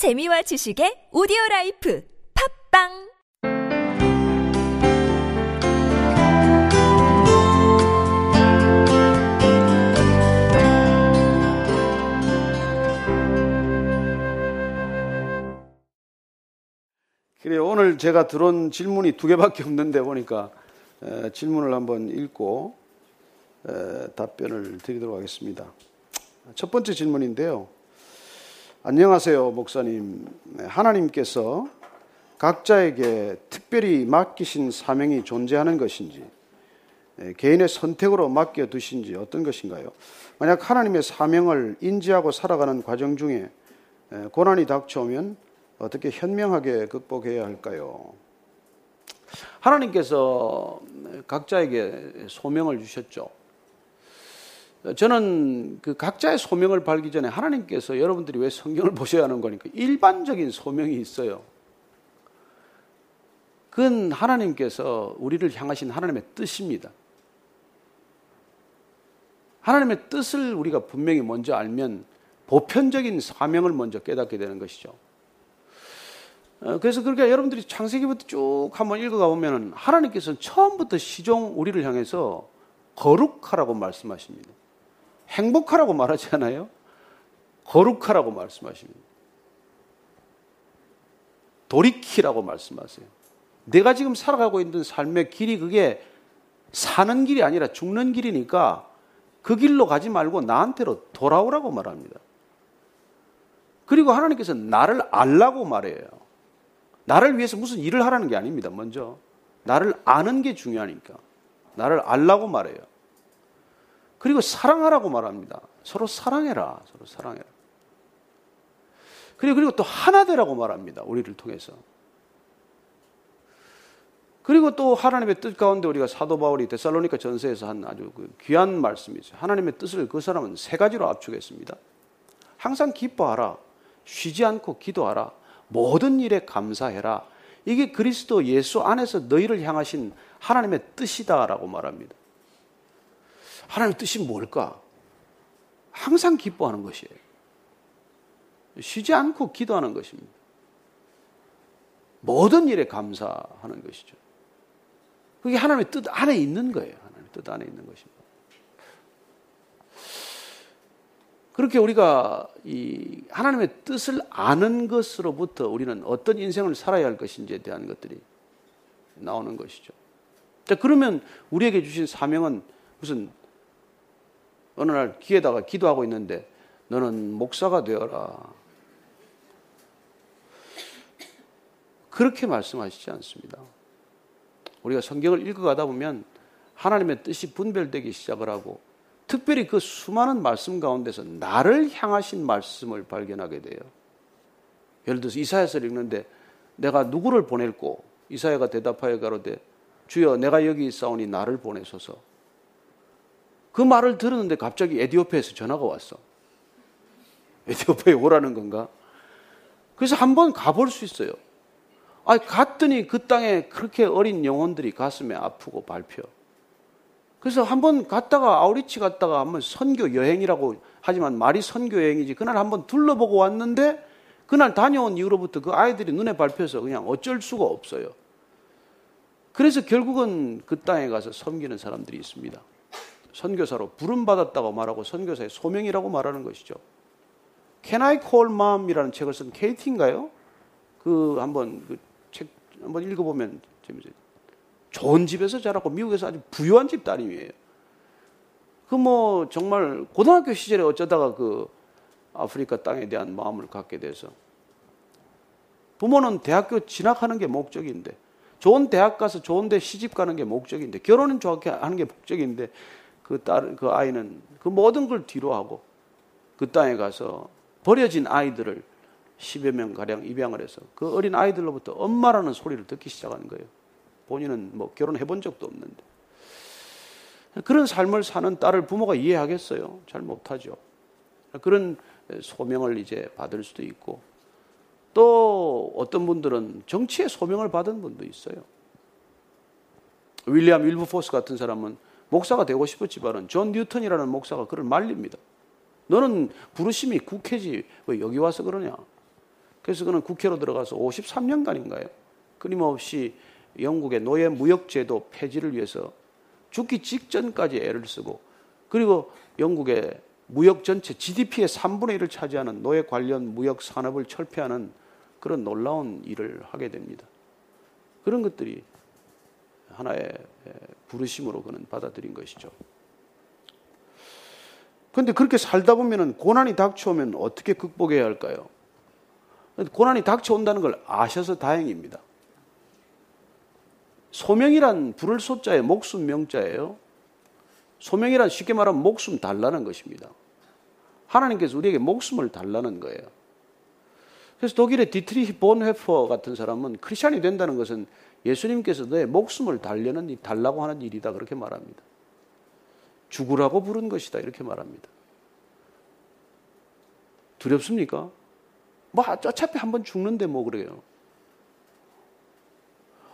재미와 지식의 오디오 life 팟빵 그래요. 오늘 제가 들어온 질문이 두 개밖에 없는데 보니까 에, 질문을 한번 읽고 에, 답변을 드리도록 하겠습니다. 첫 번째 질문인데요. 안녕하세요, 목사님. 네, 하나님께서 각자에게 특별히 맡기신 사명이 존재하는 것인지, 에, 개인의 선택으로 맡겨 두신지 어떤 것인가요? 만약 하나님의 사명을 인지하고 살아가는 과정 중에 에, 고난이 닥쳐오면 어떻게 현명하게 극복해야 할까요? 하나님께서 각자에게 소명을 주셨죠. 저는 그 각자의 소명을 발기 전에 하나님께서 여러분들이 왜 성경을 보셔야 하는 거니까 일반적인 소명이 있어요. 그건 하나님께서 우리를 향하신 하나님의 뜻입니다. 하나님의 뜻을 우리가 분명히 먼저 알면 보편적인 사명을 먼저 깨닫게 되는 것이죠. 어, 그래서 그렇게 여러분들이 창세기부터 쭉 한번 읽어가 보면 하나님께서는 처음부터 시종 우리를 향해서 거룩하라고 말씀하십니다. 행복하라고 말하지 않아요? 거룩하라고 말씀하십니다. 돌이키라고 말씀하세요. 내가 지금 살아가고 있는 삶의 길이 그게 사는 길이 아니라 죽는 길이니까 그 길로 가지 말고 나한테로 돌아오라고 말합니다. 그리고 하나님께서 나를 알라고 말해요. 나를 위해서 무슨 일을 하라는 게 아닙니다. 먼저 나를 아는 게 중요하니까 나를 알라고 말해요. 그리고 사랑하라고 말합니다. 서로 사랑해라. 서로 사랑해라. 그리고 그리고 또 하나 되라고 말합니다. 우리를 통해서. 그리고 또 하나님의 뜻 가운데 우리가 사도 바울이 데살로니카 전서에서 한 아주 그 귀한 말씀이 있어요. 하나님의 뜻을 그 사람은 세 가지로 압축했습니다. 항상 기뻐하라. 쉬지 않고 기도하라. 모든 일에 감사해라. 이게 그리스도 예수 안에서 너희를 향하신 하나님의 뜻이다라고 말합니다. 하나님의 뜻이 뭘까? 항상 기뻐하는 것이에요. 쉬지 않고 기도하는 것입니다. 모든 일에 감사하는 것이죠. 그게 하나님의 뜻 안에 있는 거예요. 하나님의 뜻 안에 있는 것입니다. 그렇게 우리가 이 하나님의 뜻을 아는 것으로부터 우리는 어떤 인생을 살아야 할 것인지에 대한 것들이 나오는 것이죠. 자, 그러면 우리에게 주신 사명은 무슨 어느 날 귀에다가 기도하고 있는데 너는 목사가 되어라. 그렇게 말씀하시지 않습니다. 우리가 성경을 읽어가다 보면 하나님의 뜻이 분별되기 시작을 하고 특별히 그 수많은 말씀 가운데서 나를 향하신 말씀을 발견하게 돼요. 예를 들어서 이사야서를 읽는데 내가 누구를 보낼고 이사야가 대답하여 가로되 주여 내가 여기 있사오니 나를 보내소서. 그 말을 들었는데 갑자기 에디오피아에서 전화가 왔어. 에디오피아에 오라는 건가? 그래서 한번 가볼 수 있어요. 아, 갔더니 그 땅에 그렇게 어린 영혼들이 가슴에 아프고 밟혀. 그래서 한번 갔다가 아우리치 갔다가 한번 선교 여행이라고 하지만 말이 선교 여행이지. 그날 한번 둘러보고 왔는데 그날 다녀온 이후로부터 그 아이들이 눈에 밟혀서 그냥 어쩔 수가 없어요. 그래서 결국은 그 땅에 가서 섬기는 사람들이 있습니다. 선교사로 부름받았다고 말하고 선교사의 소명이라고 말하는 것이죠. Can I Call Mom이라는 책을 쓴 케이티인가요? 그 한번 그 책 한번 읽어보면 재밌어요. 좋은 집에서 자랐고 미국에서 아주 부유한 집 따님이에요. 그 뭐 정말 고등학교 시절에 어쩌다가 그 아프리카 땅에 대한 마음을 갖게 돼서 부모는 대학교 진학하는 게 목적인데 좋은 대학 가서 좋은 데 시집 가는 게 목적인데 결혼은 좋게 하는 게 목적인데 그 딸, 그 아이는 그 모든 걸 뒤로 하고 그 땅에 가서 버려진 아이들을 10여 명 가량 입양을 해서 그 어린 아이들로부터 엄마라는 소리를 듣기 시작하는 거예요. 본인은 뭐 결혼해 본 적도 없는데. 그런 삶을 사는 딸을 부모가 이해하겠어요? 잘 못하죠. 그런 소명을 이제 받을 수도 있고 또 어떤 분들은 정치의 소명을 받은 분도 있어요. 윌리엄 윌브포스 같은 사람은 목사가 되고 싶었지만은 존 뉴턴이라는 목사가 그를 말립니다. 너는 부르심이 국회지 왜 여기 와서 그러냐? 그래서 그는 국회로 들어가서 53년간인가요? 끊임없이 영국의 노예 무역제도 폐지를 위해서 죽기 직전까지 애를 쓰고 그리고 영국의 무역 전체 GDP의 3분의 1을 차지하는 노예 관련 무역 산업을 철폐하는 그런 놀라운 일을 하게 됩니다. 그런 것들이 하나의 부르심으로 그는 받아들인 것이죠. 그런데 그렇게 살다 보면 고난이 닥쳐오면 어떻게 극복해야 할까요? 고난이 닥쳐온다는 걸 아셔서 다행입니다. 소명이란 부를 소자에 목숨 명자예요. 소명이란 쉽게 말하면 목숨 달라는 것입니다. 하나님께서 우리에게 목숨을 달라는 거예요. 그래서 독일의 디트리히 본헤퍼 같은 사람은 크리스천이 된다는 것은 예수님께서 너의 목숨을 달려는 달라고 하는 일이다 그렇게 말합니다. 죽으라고 부른 것이다 이렇게 말합니다. 두렵습니까? 뭐 어차피 한번 죽는데 뭐 그래요.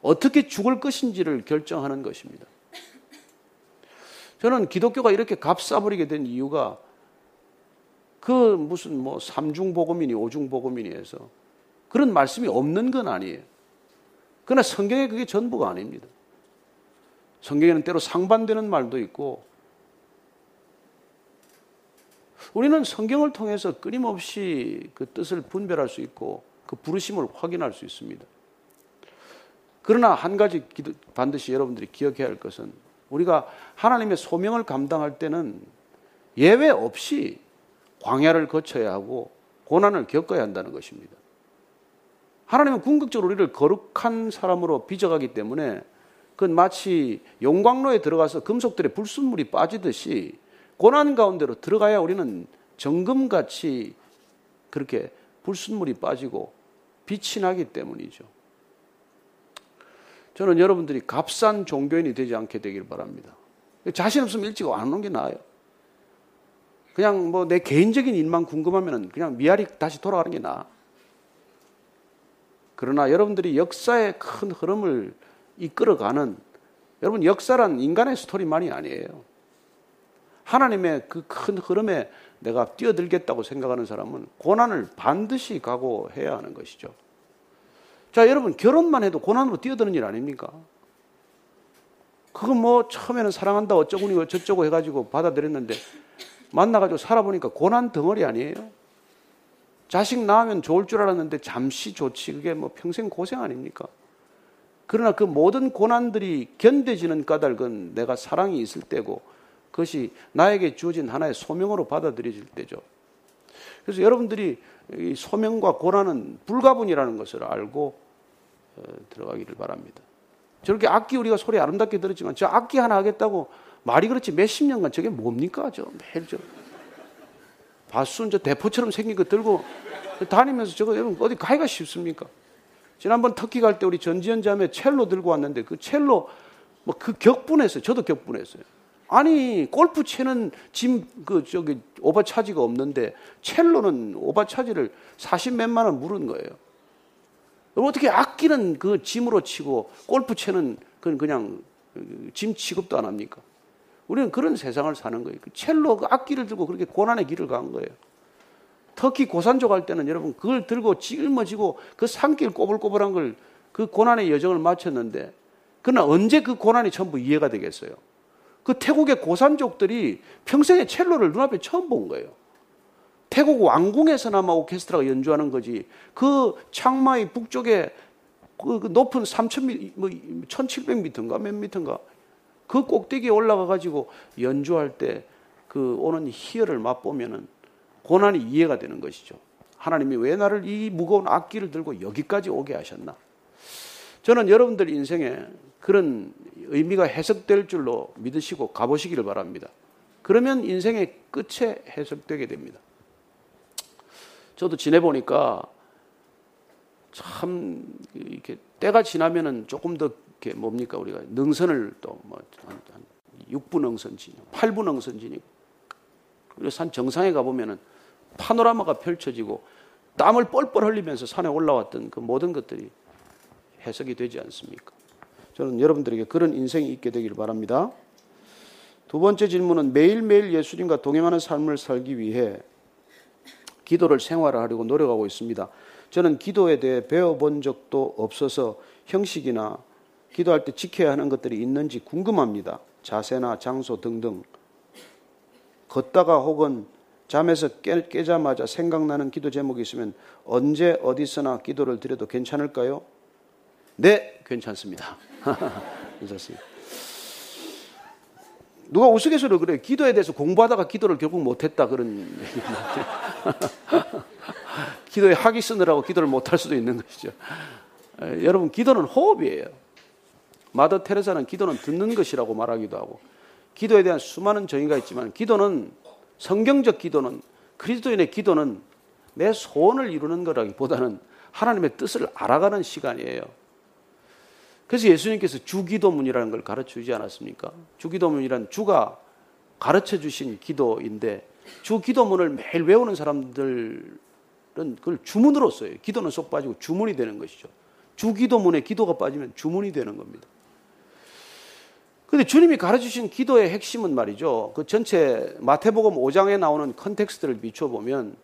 어떻게 죽을 것인지를 결정하는 것입니다. 저는 기독교가 이렇게 값싸버리게 된 이유가 그 무슨 뭐 삼중복음이니 오중복음이니 해서 그런 말씀이 없는 건 아니에요. 그러나 성경에 그게 전부가 아닙니다. 성경에는 때로 상반되는 말도 있고 우리는 성경을 통해서 끊임없이 그 뜻을 분별할 수 있고 그 부르심을 확인할 수 있습니다. 그러나 한 가지 반드시 여러분들이 기억해야 할 것은 우리가 하나님의 소명을 감당할 때는 예외 없이 광야를 거쳐야 하고 고난을 겪어야 한다는 것입니다. 하나님은 궁극적으로 우리를 거룩한 사람으로 빚어가기 때문에 그건 마치 용광로에 들어가서 금속들의 불순물이 빠지듯이 고난 가운데로 들어가야 우리는 정금같이 그렇게 불순물이 빠지고 빛이 나기 때문이죠. 저는 여러분들이 값싼 종교인이 되지 않게 되길 바랍니다. 자신 없으면 일찍 안 오는 게 나아요. 그냥 뭐 내 개인적인 일만 궁금하면 그냥 미아리 다시 돌아가는 게 나아. 그러나 여러분들이 역사의 큰 흐름을 이끌어가는 여러분 역사란 인간의 스토리만이 아니에요. 하나님의 그 큰 흐름에 내가 뛰어들겠다고 생각하는 사람은 고난을 반드시 각오해야 하는 것이죠. 자, 여러분, 결혼만 해도 고난으로 뛰어드는 일 아닙니까? 그거 뭐 처음에는 사랑한다 어쩌고니 저쩌고 해가지고 받아들였는데 만나가지고 살아보니까 고난 덩어리 아니에요? 자식 낳으면 좋을 줄 알았는데 잠시 좋지. 그게 뭐 평생 고생 아닙니까? 그러나 그 모든 고난들이 견뎌지는 까닭은 내가 사랑이 있을 때고 그것이 나에게 주어진 하나의 소명으로 받아들여질 때죠. 그래서 여러분들이 이 소명과 고난은 불가분이라는 것을 알고 어, 들어가기를 바랍니다. 저렇게 악기 우리가 소리 아름답게 들었지만 저 악기 하나 하겠다고 말이 그렇지 몇십 년간 저게 뭡니까? 저 매일 저 바순 저 대포처럼 생긴 거 들고 다니면서 저거 여러분 어디 가기가 쉽습니까? 지난번 터키 갈 때 우리 전지현 자매 첼로 들고 왔는데 그 첼로 뭐 그 격분했어요. 저도 격분했어요. 아니 골프 채는 짐 그 저기 오바 차지가 없는데 첼로는 오바 차지를 40 몇만 원 물은 거예요. 어떻게 악기는 그 짐으로 치고 골프 채는 그냥 짐 취급도 안 합니까? 우리는 그런 세상을 사는 거예요. 그 첼로 그 악기를 들고 그렇게 고난의 길을 간 거예요. 특히 고산조 갈 때는 여러분 그걸 들고 짊어지고 그 산길 꼬불꼬불한 걸 그 고난의 여정을 마쳤는데 그러나 언제 그 고난이 전부 이해가 되겠어요? 그 태국의 고산족들이 평생에 첼로를 눈앞에 처음 본 거예요. 태국 왕궁에서나마 오케스트라가 연주하는 거지. 그 창마의 북쪽에 그, 그 높은 3,000m, 뭐 1,700m인가 몇 미터인가 그 꼭대기에 올라가 가지고 연주할 때 그 오는 희열을 맛보면은 고난이 이해가 되는 것이죠. 하나님이 왜 나를 이 무거운 악기를 들고 여기까지 오게 하셨나? 저는 여러분들 인생에 그런 의미가 해석될 줄로 믿으시고 가보시기를 바랍니다. 그러면 인생의 끝에 해석되게 됩니다. 저도 지내보니까 참 이렇게 때가 지나면은 조금 더 이렇게 뭡니까 우리가 능선을 또뭐 6분 능선 지니 8분 능선 지니 그리고 산 정상에 가 보면은 파노라마가 펼쳐지고 땀을 뻘뻘 흘리면서 산에 올라왔던 그 모든 것들이 해석이 되지 않습니까? 저는 여러분들에게 그런 인생이 있게 되기를 바랍니다. 두 번째 질문은 매일매일 예수님과 동행하는 삶을 살기 위해 기도를 생활하려고 노력하고 있습니다. 저는 기도에 대해 배워본 적도 없어서 형식이나 기도할 때 지켜야 하는 것들이 있는지 궁금합니다. 자세나 장소 등등. 걷다가 혹은 잠에서 깨, 깨자마자 생각나는 기도 제목이 있으면 언제 어디서나 기도를 드려도 괜찮을까요? 네, 괜찮습니다. 괜찮습니다. 누가 우스갯소리로 그래 기도에 대해서 공부하다가 기도를 결국 못했다 그런 얘기 기도에 학이 쓰느라고 기도를 못할 수도 있는 것이죠. 에, 여러분 기도는 호흡이에요. 마더 테레사는 기도는 듣는 것이라고 말하기도 하고 기도에 대한 수많은 정의가 있지만 기도는 성경적 기도는 그리스도인의 기도는 내 소원을 이루는 거라기보다는 하나님의 뜻을 알아가는 시간이에요. 그래서 예수님께서 주기도문이라는 걸 가르쳐 주지 않았습니까? 주기도문이란 주가 가르쳐 주신 기도인데 주 기도문을 매일 외우는 사람들은 그걸 주문으로 써요. 기도는 쏙 빠지고 주문이 되는 것이죠. 주기도문에 기도가 빠지면 주문이 되는 겁니다. 근데 주님이 가르쳐 주신 기도의 핵심은 말이죠. 그 전체 마태복음 5장에 나오는 context를 비춰보면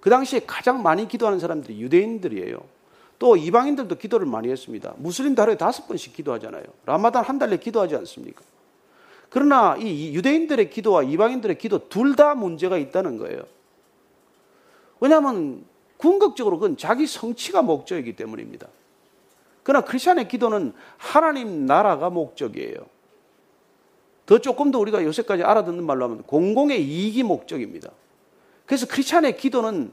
그 당시에 가장 많이 기도하는 사람들이 유대인들이에요. 또 이방인들도 기도를 많이 했습니다. 무슬림도 하루에 다섯 번씩 기도하잖아요. 라마단 한 달에 기도하지 않습니까? 그러나 이 유대인들의 기도와 이방인들의 기도 둘 다 문제가 있다는 거예요. 왜냐하면 궁극적으로 그건 자기 성취가 목적이기 때문입니다. 그러나 크리스천의 기도는 하나님 나라가 목적이에요. 더 조금 더 우리가 요새까지 알아듣는 말로 하면 공공의 이익이 목적입니다. 그래서 크리스천의 기도는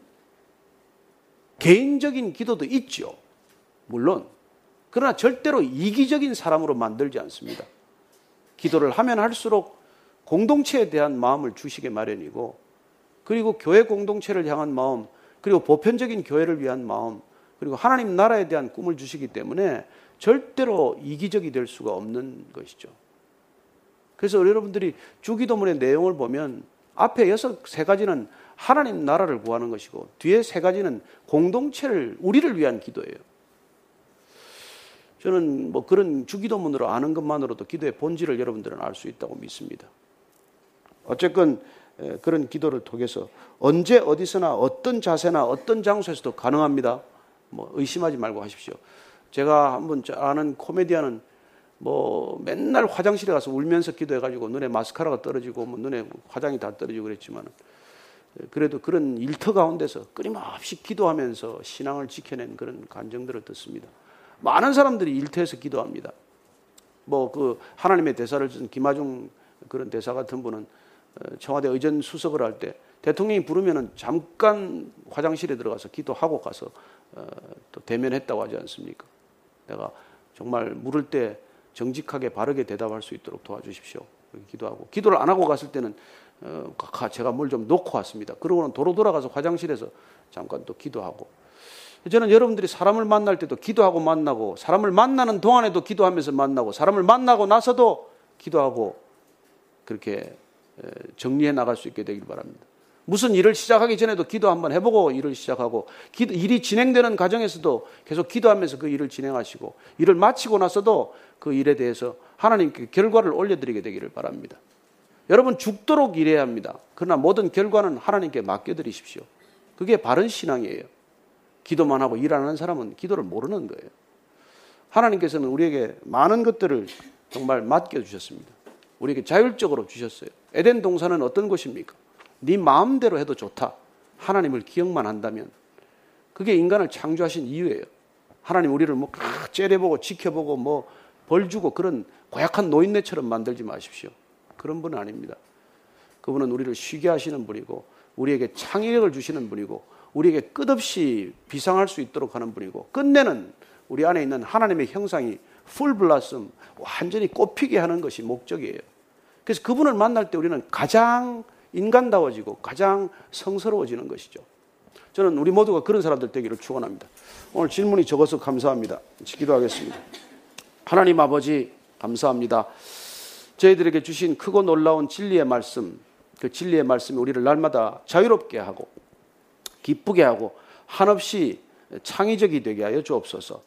개인적인 기도도 있죠. 물론. 그러나 절대로 이기적인 사람으로 만들지 않습니다. 기도를 하면 할수록 공동체에 대한 마음을 주시게 마련이고 그리고 교회 공동체를 향한 마음 그리고 보편적인 교회를 위한 마음 그리고 하나님 나라에 대한 꿈을 주시기 때문에 절대로 이기적이 될 수가 없는 것이죠. 그래서 여러분들이 주기도문의 내용을 보면 앞에 여섯 세 가지는 하나님 나라를 구하는 것이고 뒤에 세 가지는 공동체를 우리를 위한 기도예요. 저는 뭐 그런 주기도문으로 아는 것만으로도 기도의 본질을 여러분들은 알 수 있다고 믿습니다. 어쨌건 그런 기도를 통해서 언제 어디서나 어떤 자세나 어떤 장소에서도 가능합니다. 뭐 의심하지 말고 하십시오. 제가 한번 아는 코미디언은 뭐 맨날 화장실에 가서 울면서 기도해가지고 눈에 마스카라가 떨어지고 뭐 눈에 화장이 다 떨어지고 그랬지만 그래도 그런 일터 가운데서 끊임없이 기도하면서 신앙을 지켜낸 그런 간정들을 듣습니다. 많은 사람들이 일터에서 기도합니다. 뭐 그 하나님의 대사를 쓴 김하중 그런 대사 같은 분은 어, 청와대 의전 수석을 할 때 대통령이 부르면은 잠깐 화장실에 들어가서 기도하고 가서 어, 또 대면했다고 하지 않습니까? 내가 정말 물을 때 정직하게 바르게 대답할 수 있도록 도와주십시오. 기도하고 기도를 안 하고 갔을 때는 어, 제가 뭘 좀 놓고 왔습니다. 그러고는 도로 돌아가서 화장실에서 잠깐 또 기도하고 저는 여러분들이 사람을 만날 때도 기도하고 만나고 사람을 만나는 동안에도 기도하면서 만나고 사람을 만나고 나서도 기도하고 그렇게 정리해 나갈 수 있게 되길 바랍니다. 무슨 일을 시작하기 전에도 기도 한번 해보고 일을 시작하고 기도, 일이 진행되는 과정에서도 계속 기도하면서 그 일을 진행하시고 일을 마치고 나서도 그 일에 대해서 하나님께 결과를 올려드리게 되기를 바랍니다. 여러분 죽도록 일해야 합니다. 그러나 모든 결과는 하나님께 맡겨드리십시오. 그게 바른 신앙이에요. 기도만 하고 일 안 하는 사람은 기도를 모르는 거예요. 하나님께서는 우리에게 많은 것들을 정말 맡겨주셨습니다. 우리에게 자율적으로 주셨어요. 에덴 동산은 어떤 곳입니까? 네 마음대로 해도 좋다. 하나님을 기억만 한다면 그게 인간을 창조하신 이유예요. 하나님 우리를 뭐 째려보고 지켜보고 뭐 벌 주고 그런 고약한 노인네처럼 만들지 마십시오. 그런 분은 아닙니다. 그분은 우리를 쉬게 하시는 분이고 우리에게 창의력을 주시는 분이고 우리에게 끝없이 비상할 수 있도록 하는 분이고 끝내는 우리 안에 있는 하나님의 형상이 풀 블라썸 완전히 꽃피게 하는 것이 목적이에요. 그래서 그분을 만날 때 우리는 가장 인간다워지고 가장 성스러워지는 것이죠. 저는 우리 모두가 그런 사람들 되기를 축원합니다. 오늘 질문이 적어서 감사합니다. 기도하겠습니다. 하나님 아버지 감사합니다. 저희들에게 주신 크고 놀라운 진리의 말씀, 그 진리의 말씀이 우리를 날마다 자유롭게 하고 기쁘게 하고 한없이 창의적이 되게 하여 주옵소서.